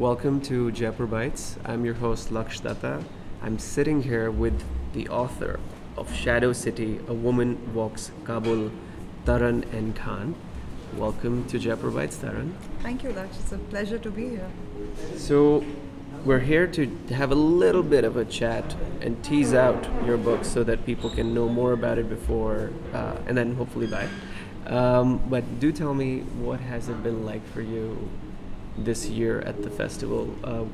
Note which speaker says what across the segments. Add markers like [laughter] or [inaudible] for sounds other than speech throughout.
Speaker 1: Welcome to Jaipur Bytes. I'm your host Laksh Datta. I'm sitting here with the author of Shadow City: A Woman Walks Kabul, Taran N. Khan. Welcome to Jaipur Bytes, Taran.
Speaker 2: Thank you, Laksh. It's a pleasure to be here.
Speaker 1: So, we're here to have a little bit of a chat and tease out your book so that people can know more about it before uh, and then hopefully buy it. Um, but do tell me what has it been like for you this year at the festival? Uh,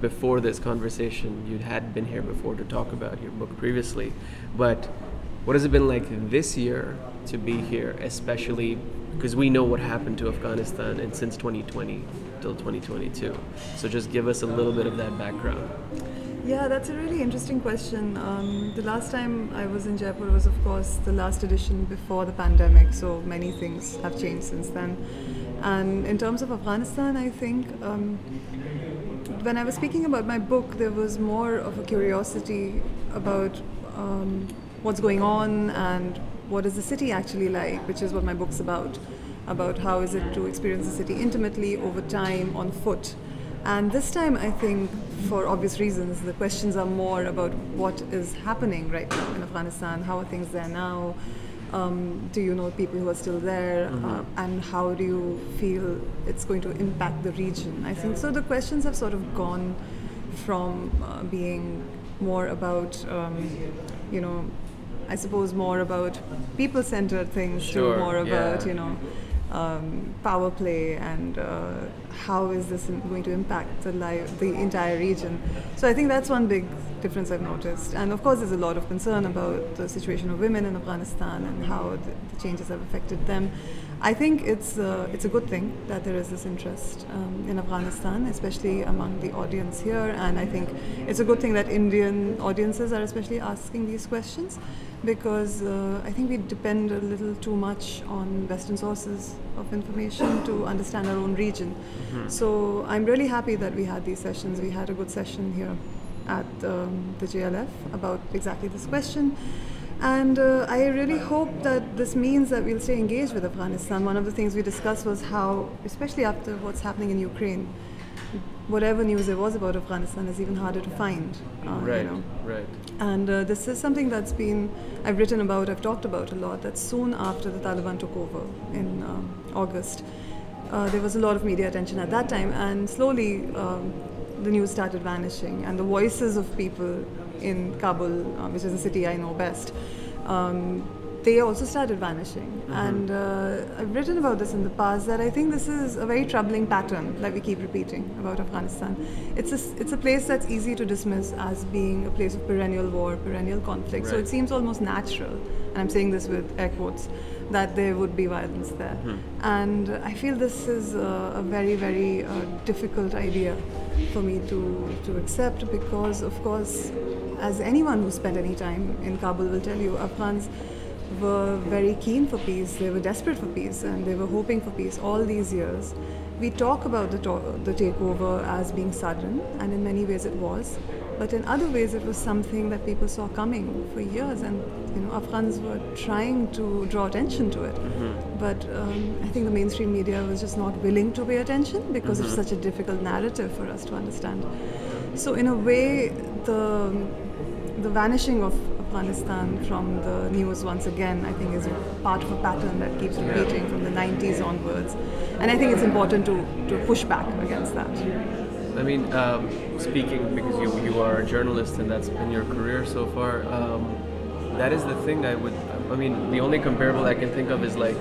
Speaker 1: before this conversation, you had been here before to talk about your book previously, but what has it been like this year to be here, especially because we know what happened to Afghanistan and since 2020 till 2022. So just give us a little bit of that background.
Speaker 2: Yeah, that's a really interesting question. Um, the last time I was in Jaipur was, of course, the last edition before the pandemic, so many things have changed since then. And in terms of Afghanistan, I think um, when I was speaking about my book, there was more of a curiosity about um, what's going on and what is the city actually like, which is what my book's about. About how is it to experience the city intimately over time on foot. And this time, I think, for obvious reasons, the questions are more about what is happening right now in Afghanistan, how are things there now, um, do you know people who are still there, mm-hmm. uh, and how do you feel it's going to impact the region? I think so. The questions have sort of gone from uh, being more about, um, you know, I suppose more about people-centered things
Speaker 1: sure,
Speaker 2: to more about
Speaker 1: yeah.
Speaker 2: you know um, power play and uh, how is this going to impact the life, the entire region. So I think that's one big difference I've noticed. And of course, there's a lot of concern about the situation of women in Afghanistan and how the, the changes have affected them. I think it's uh, it's a good thing that there is this interest um, in Afghanistan, especially among the audience here. And I think it's a good thing that Indian audiences are especially asking these questions because uh, I think we depend a little too much on Western sources of information to understand our own region. Mm-hmm. So I'm really happy that we had these sessions. We had a good session here at um, the JLF about exactly this question. And uh, I really hope that this means that we'll stay engaged with Afghanistan. One of the things we discussed was how, especially after what's happening in Ukraine, whatever news there was about Afghanistan is even harder to find.
Speaker 1: Uh, right, you know. right.
Speaker 2: And uh, this is something that's been, I've written about, I've talked about a lot, that soon after the Taliban took over in um, August, uh, there was a lot of media attention at that time, and slowly um, the news started vanishing, and the voices of people in Kabul, uh, which is the city I know best, um, they also started vanishing. Mm-hmm. And uh, I've written about this in the past that I think this is a very troubling pattern that we keep repeating about Afghanistan. It's a, it's a place that's easy to dismiss as being a place of perennial war, perennial conflict. Right. So it seems almost natural, and I'm saying this with air quotes, that there would be violence there. Mm-hmm. And I feel this is a, a very, very uh, difficult idea for me to, to accept because, of course, as anyone who spent any time in Kabul will tell you, Afghans were very keen for peace, they were desperate for peace, and they were hoping for peace all these years. We talk about the, to- the takeover as being sudden, and in many ways it was, but in other ways it was something that people saw coming for years, and you know Afghans were trying to draw attention to it. Mm-hmm. But um, I think the mainstream media was just not willing to pay attention because mm-hmm. it's such a difficult narrative for us to understand. So in a way, the the vanishing of Afghanistan from the news once again, I think, is part of a pattern that keeps repeating from the 90s onwards. And I think it's important to, to push back against that.
Speaker 1: I mean, um, speaking because you, you are a journalist and that's been your career so far, um, that is the thing I would, I mean, the only comparable I can think of is like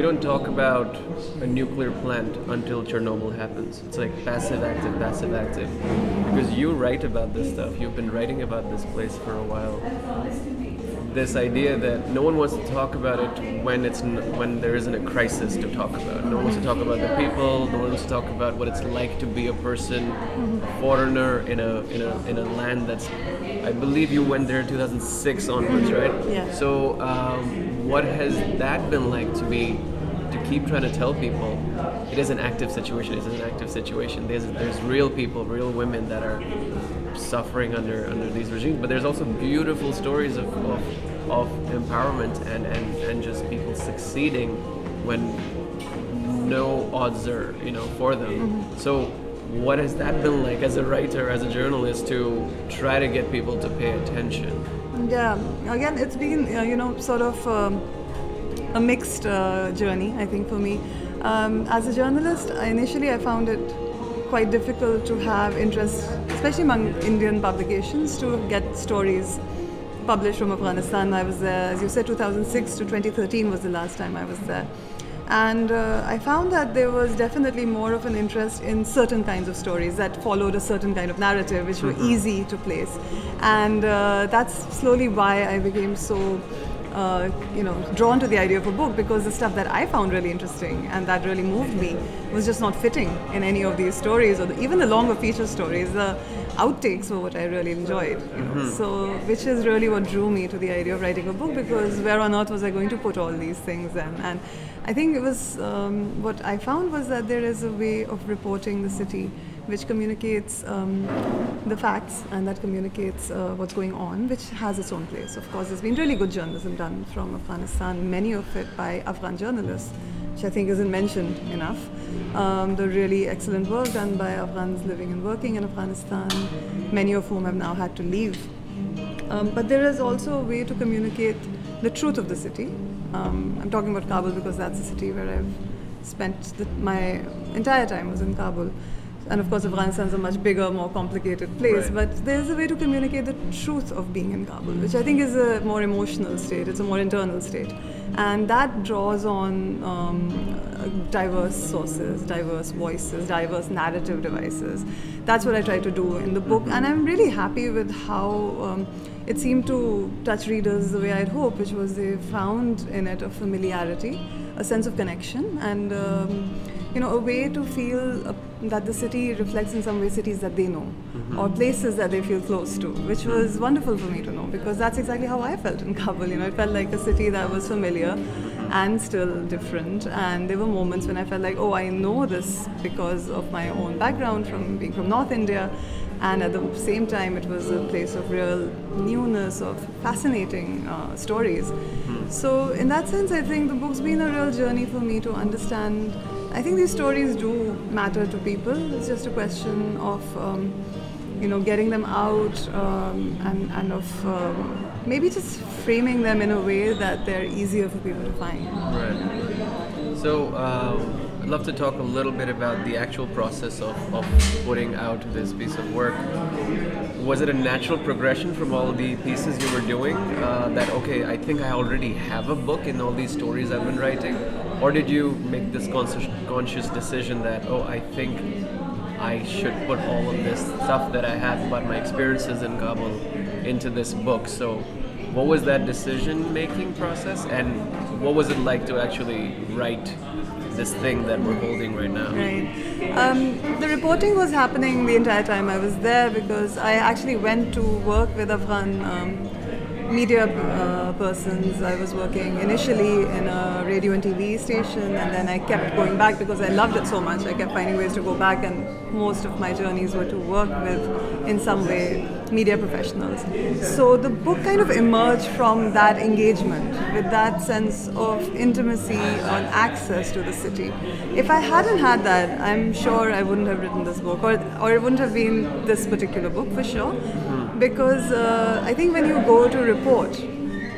Speaker 1: we don't talk about a nuclear plant until Chernobyl happens. It's like passive, active, passive, active. Because you write about this stuff. You've been writing about this place for a while. This idea that no one wants to talk about it when it's n- when there isn't a crisis to talk about. No one wants to talk about the people. No one wants to talk about what it's like to be a person, a foreigner in a in a in a land that's. I believe you went there in 2006 onwards, right?
Speaker 2: Yeah.
Speaker 1: So. Um, what has that been like to be keep trying to tell people it is an active situation it is an active situation there's there's real people real women that are suffering under under these regimes but there's also beautiful stories of of, of empowerment and, and and just people succeeding when no odds are you know for them mm-hmm. so what has that been like as a writer, as a journalist, to try to get people to pay attention?
Speaker 2: Yeah, again, it's been, uh, you know, sort of um, a mixed uh, journey, I think, for me. Um, as a journalist, initially I found it quite difficult to have interest, especially among Indian publications, to get stories published from Afghanistan. I was there, as you said, 2006 to 2013 was the last time I was there. And uh, I found that there was definitely more of an interest in certain kinds of stories that followed a certain kind of narrative, which were mm-hmm. easy to place. And uh, that's slowly why I became so uh, you know, drawn to the idea of a book because the stuff that I found really interesting and that really moved me was just not fitting in any of these stories or the, even the longer feature stories. The outtakes were what I really enjoyed. You know? mm-hmm. So, which is really what drew me to the idea of writing a book because where on earth was I going to put all these things in? And I think it was um, what I found was that there is a way of reporting the city which communicates um, the facts and that communicates uh, what's going on, which has its own place. Of course, there's been really good journalism done from Afghanistan, many of it by Afghan journalists, which I think isn't mentioned enough. Um, the really excellent work done by Afghans living and working in Afghanistan, many of whom have now had to leave. Um, but there is also a way to communicate the truth of the city. Um, I'm talking about Kabul because that's the city where I've spent the, my entire time was in Kabul. And of course, Afghanistan is a much bigger, more complicated place. Right. But there's a way to communicate the truth of being in Kabul, which I think is a more emotional state. It's a more internal state, and that draws on um, diverse sources, diverse voices, diverse narrative devices. That's what I try to do in the book, and I'm really happy with how. Um, it seemed to touch readers the way I'd hoped, which was they found in it a familiarity, a sense of connection, and um, you know, a way to feel uh, that the city reflects in some way cities that they know mm-hmm. or places that they feel close to, which was wonderful for me to know because that's exactly how I felt in [laughs] Kabul. You know, it felt like a city that was familiar and still different. And there were moments when I felt like, oh, I know this because of my own background from being from North India. And at the same time, it was a place of real newness, of fascinating uh, stories. Mm-hmm. So, in that sense, I think the book's been a real journey for me to understand I think these stories do matter to people. It's just a question of, um, you know, getting them out um, and, and of um, maybe just framing them in a way that they're easier for people to find.
Speaker 1: Right. So, uh, I'd love to talk a little bit about the actual process of, of putting out this piece of work. Was it a natural progression from all the pieces you were doing? Uh, that, okay, I think I already have a book in all these stories I've been writing? Or did you make this conscious, conscious decision that, oh, I think I should put all of this stuff that I have about my experiences in Kabul into this book? So, what was that decision making process and what was it like to actually write this thing that we're holding right now.
Speaker 2: Right. Um, the reporting was happening the entire time I was there because I actually went to work with Afghan um, media uh, persons. I was working initially in a radio and TV station, and then I kept going back because I loved it so much. I kept finding ways to go back, and most of my journeys were to work with, in some way, media professionals. So the book kind of emerged from that engagement, with that sense of intimacy and access to the city. If I hadn't had that, I'm sure I wouldn't have written this book, or, or it wouldn't have been this particular book for sure because uh, I think when you go to report,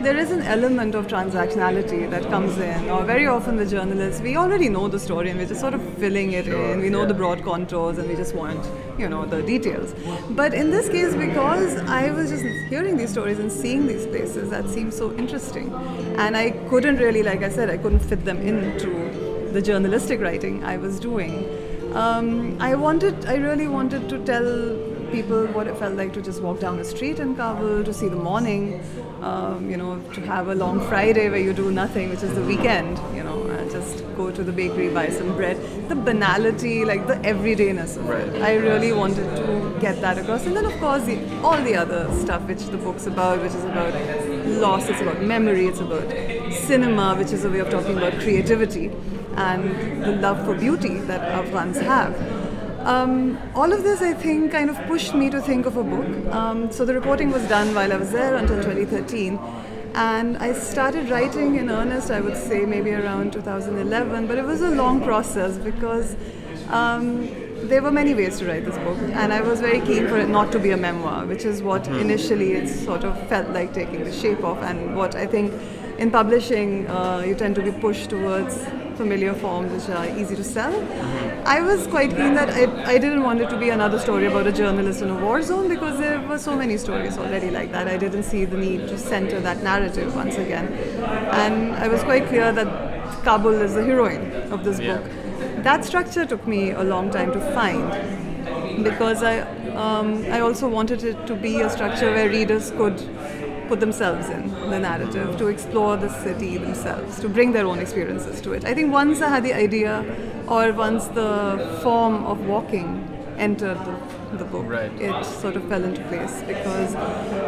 Speaker 2: there is an element of transactionality that comes in, or very often the journalists, we already know the story and we're just sort of filling it sure, in. We know yeah. the broad contours and we just want, you know, the details. But in this case, because I was just hearing these stories and seeing these places that seemed so interesting, and I couldn't really, like I said, I couldn't fit them into the journalistic writing I was doing. Um, I wanted, I really wanted to tell people what it felt like to just walk down the street in Kabul, to see the morning, um, you know, to have a long Friday where you do nothing, which is the weekend, you know, and just go to the bakery, buy some bread. The banality, like the everydayness of right. it. I really wanted to get that across. And then, of course, the, all the other stuff which the book's about, which is about loss, it's about memory, it's about cinema, which is a way of talking about creativity and the love for beauty that Afghans have. Um, all of this, I think, kind of pushed me to think of a book. Um, so the reporting was done while I was there until 2013. And I started writing in earnest, I would say, maybe around 2011. But it was a long process because um, there were many ways to write this book, and I was very keen for it not to be a memoir, which is what
Speaker 1: Mm-hmm.
Speaker 2: initially it sort of felt like taking the shape of, and what I think in publishing uh, you tend to be pushed towards familiar forms which are easy to sell. I was quite keen that I, I didn't want it to be another story about a journalist in a war zone because there were so many stories already like that. I didn't see the need to center that narrative once again. And I was quite clear that Kabul is the heroine of this
Speaker 1: Yeah.
Speaker 2: book. That structure took me a long time to find because I, um, I also wanted it to be a structure where readers could put themselves in the narrative, to explore the city themselves, to bring their own experiences to it. I think once I had the idea, or once the form of walking entered the, the book,
Speaker 1: Right.
Speaker 2: it sort of fell into place because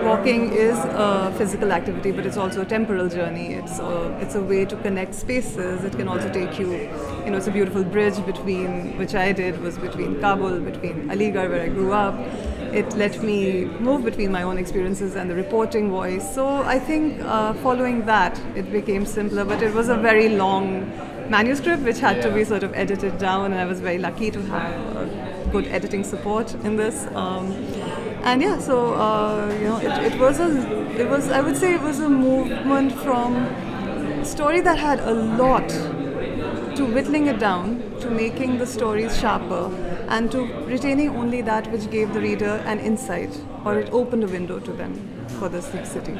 Speaker 2: walking is a physical activity, but it's also a temporal journey. It's a, it's a way to connect spaces. It can also take you, you know, it's a beautiful bridge between, which I did, was between Kabul, between Aligarh, where I grew up. It let me move between my own experiences and the reporting voice. So I think uh, following that, it became simpler, but it was a very long manuscript which had to be sort of edited down, and I was very lucky to have uh, good editing support in this. Um, and yeah, so uh, you know, it, it was a, it was I would say it was a movement from story that had a lot to whittling it down, to making the stories sharper, and to retaining only that which gave the reader an insight, or it opened a window to them for this city.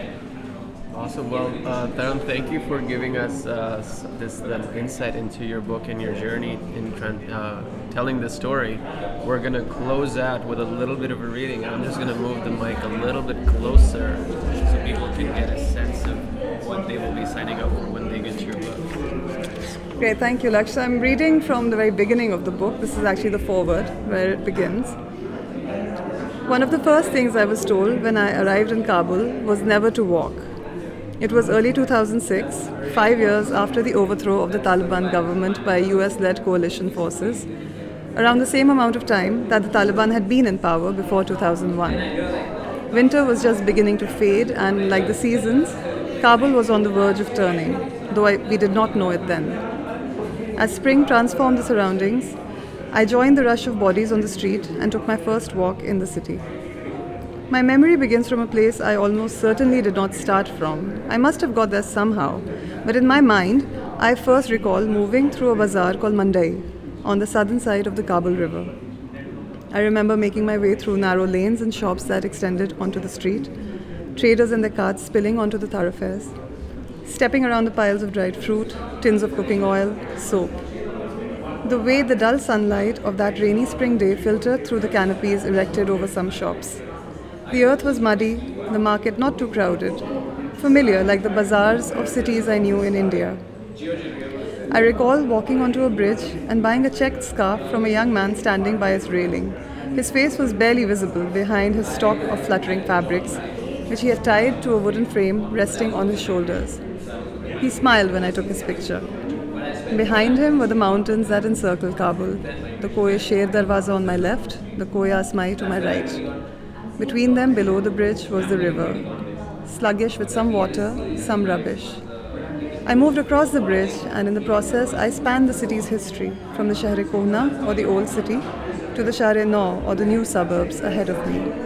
Speaker 1: Awesome. Well, uh, Taran, thank you for giving us uh, this insight into your book and your journey in uh, telling the story. We're going to close out with a little bit of a reading. I'm just going to move the mic a little bit closer so people can get a sense of what they will be signing up for when they get your book.
Speaker 2: Great, thank you, Laksh. I'm reading from the very beginning of the book. This is actually the foreword where it begins. One of the first things I was told when I arrived in Kabul was never to walk. It was early 2006, five years after the overthrow of the Taliban government by US led coalition forces, around the same amount of time that the Taliban had been in power before 2001. Winter was just beginning to fade, and like the seasons, Kabul was on the verge of turning, though I, we did not know it then. As spring transformed the surroundings, I joined the rush of bodies on the street and took my first walk in the city. My memory begins from a place I almost certainly did not start from. I must have got there somehow, but in my mind, I first recall moving through a bazaar called Mandai on the southern side of the Kabul River. I remember making my way through narrow lanes and shops that extended onto the street, traders and their carts spilling onto the thoroughfares, stepping around the piles of dried fruit, tins of cooking oil, soap. The way the dull sunlight of that rainy spring day filtered through the canopies erected over some shops. The earth was muddy, the market not too crowded, familiar like the bazaars of cities I knew in India. I recall walking onto a bridge and buying a checked scarf from a young man standing by its railing. His face was barely visible behind his stock of fluttering fabrics, which he had tied to a wooden frame resting on his shoulders. He smiled when I took his picture. Behind him were the mountains that encircle Kabul, the Koya Sher Darwaza on my left, the Koya Asmai to my right. Between them, below the bridge, was the river, sluggish with some water, some rubbish. I moved across the bridge, and in the process, I spanned the city's history from the Shahre or the old city, to the Shahre Nau, or the new suburbs ahead of me.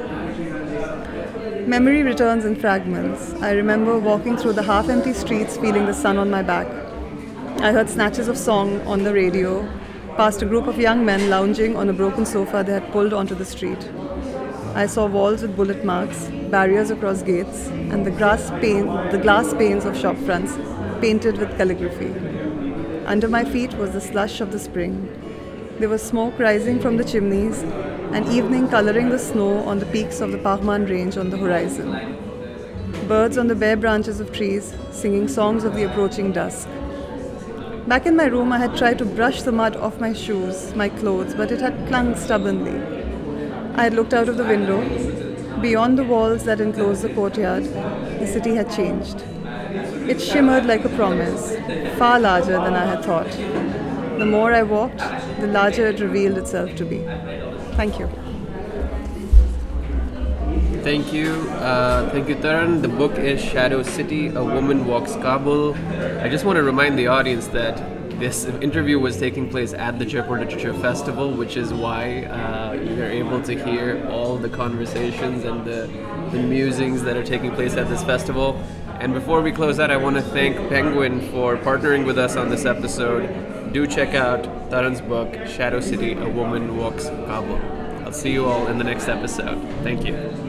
Speaker 2: Memory returns in fragments. I remember walking through the half empty streets, feeling the sun on my back. I heard snatches of song on the radio, past a group of young men lounging on a broken sofa they had pulled onto the street. I saw walls with bullet marks, barriers across gates, and the, the glass panes of shop fronts painted with calligraphy. Under my feet was the slush of the spring. There was smoke rising from the chimneys, and evening coloring the snow on the peaks of the Paghman range on the horizon. Birds on the bare branches of trees singing songs of the approaching dusk. Back in my room, I had tried to brush the mud off my shoes, my clothes, but it had clung stubbornly. I had looked out of the window. Beyond the walls that enclosed the courtyard, the city had changed. It shimmered like a promise, far larger than I had thought. The more I walked, the larger it revealed itself to be. Thank you.
Speaker 1: Thank you. Uh, thank you, Taran. The book is Shadow City A Woman Walks Kabul. I just want to remind the audience that this interview was taking place at the Jaipur Literature Festival, which is why uh, you're able to hear all the conversations and the, the musings that are taking place at this festival. And before we close out, I want to thank Penguin for partnering with us on this episode. Do check out Taran's book, Shadow City A Woman Walks Kabul. I'll see you all in the next episode. Thank you.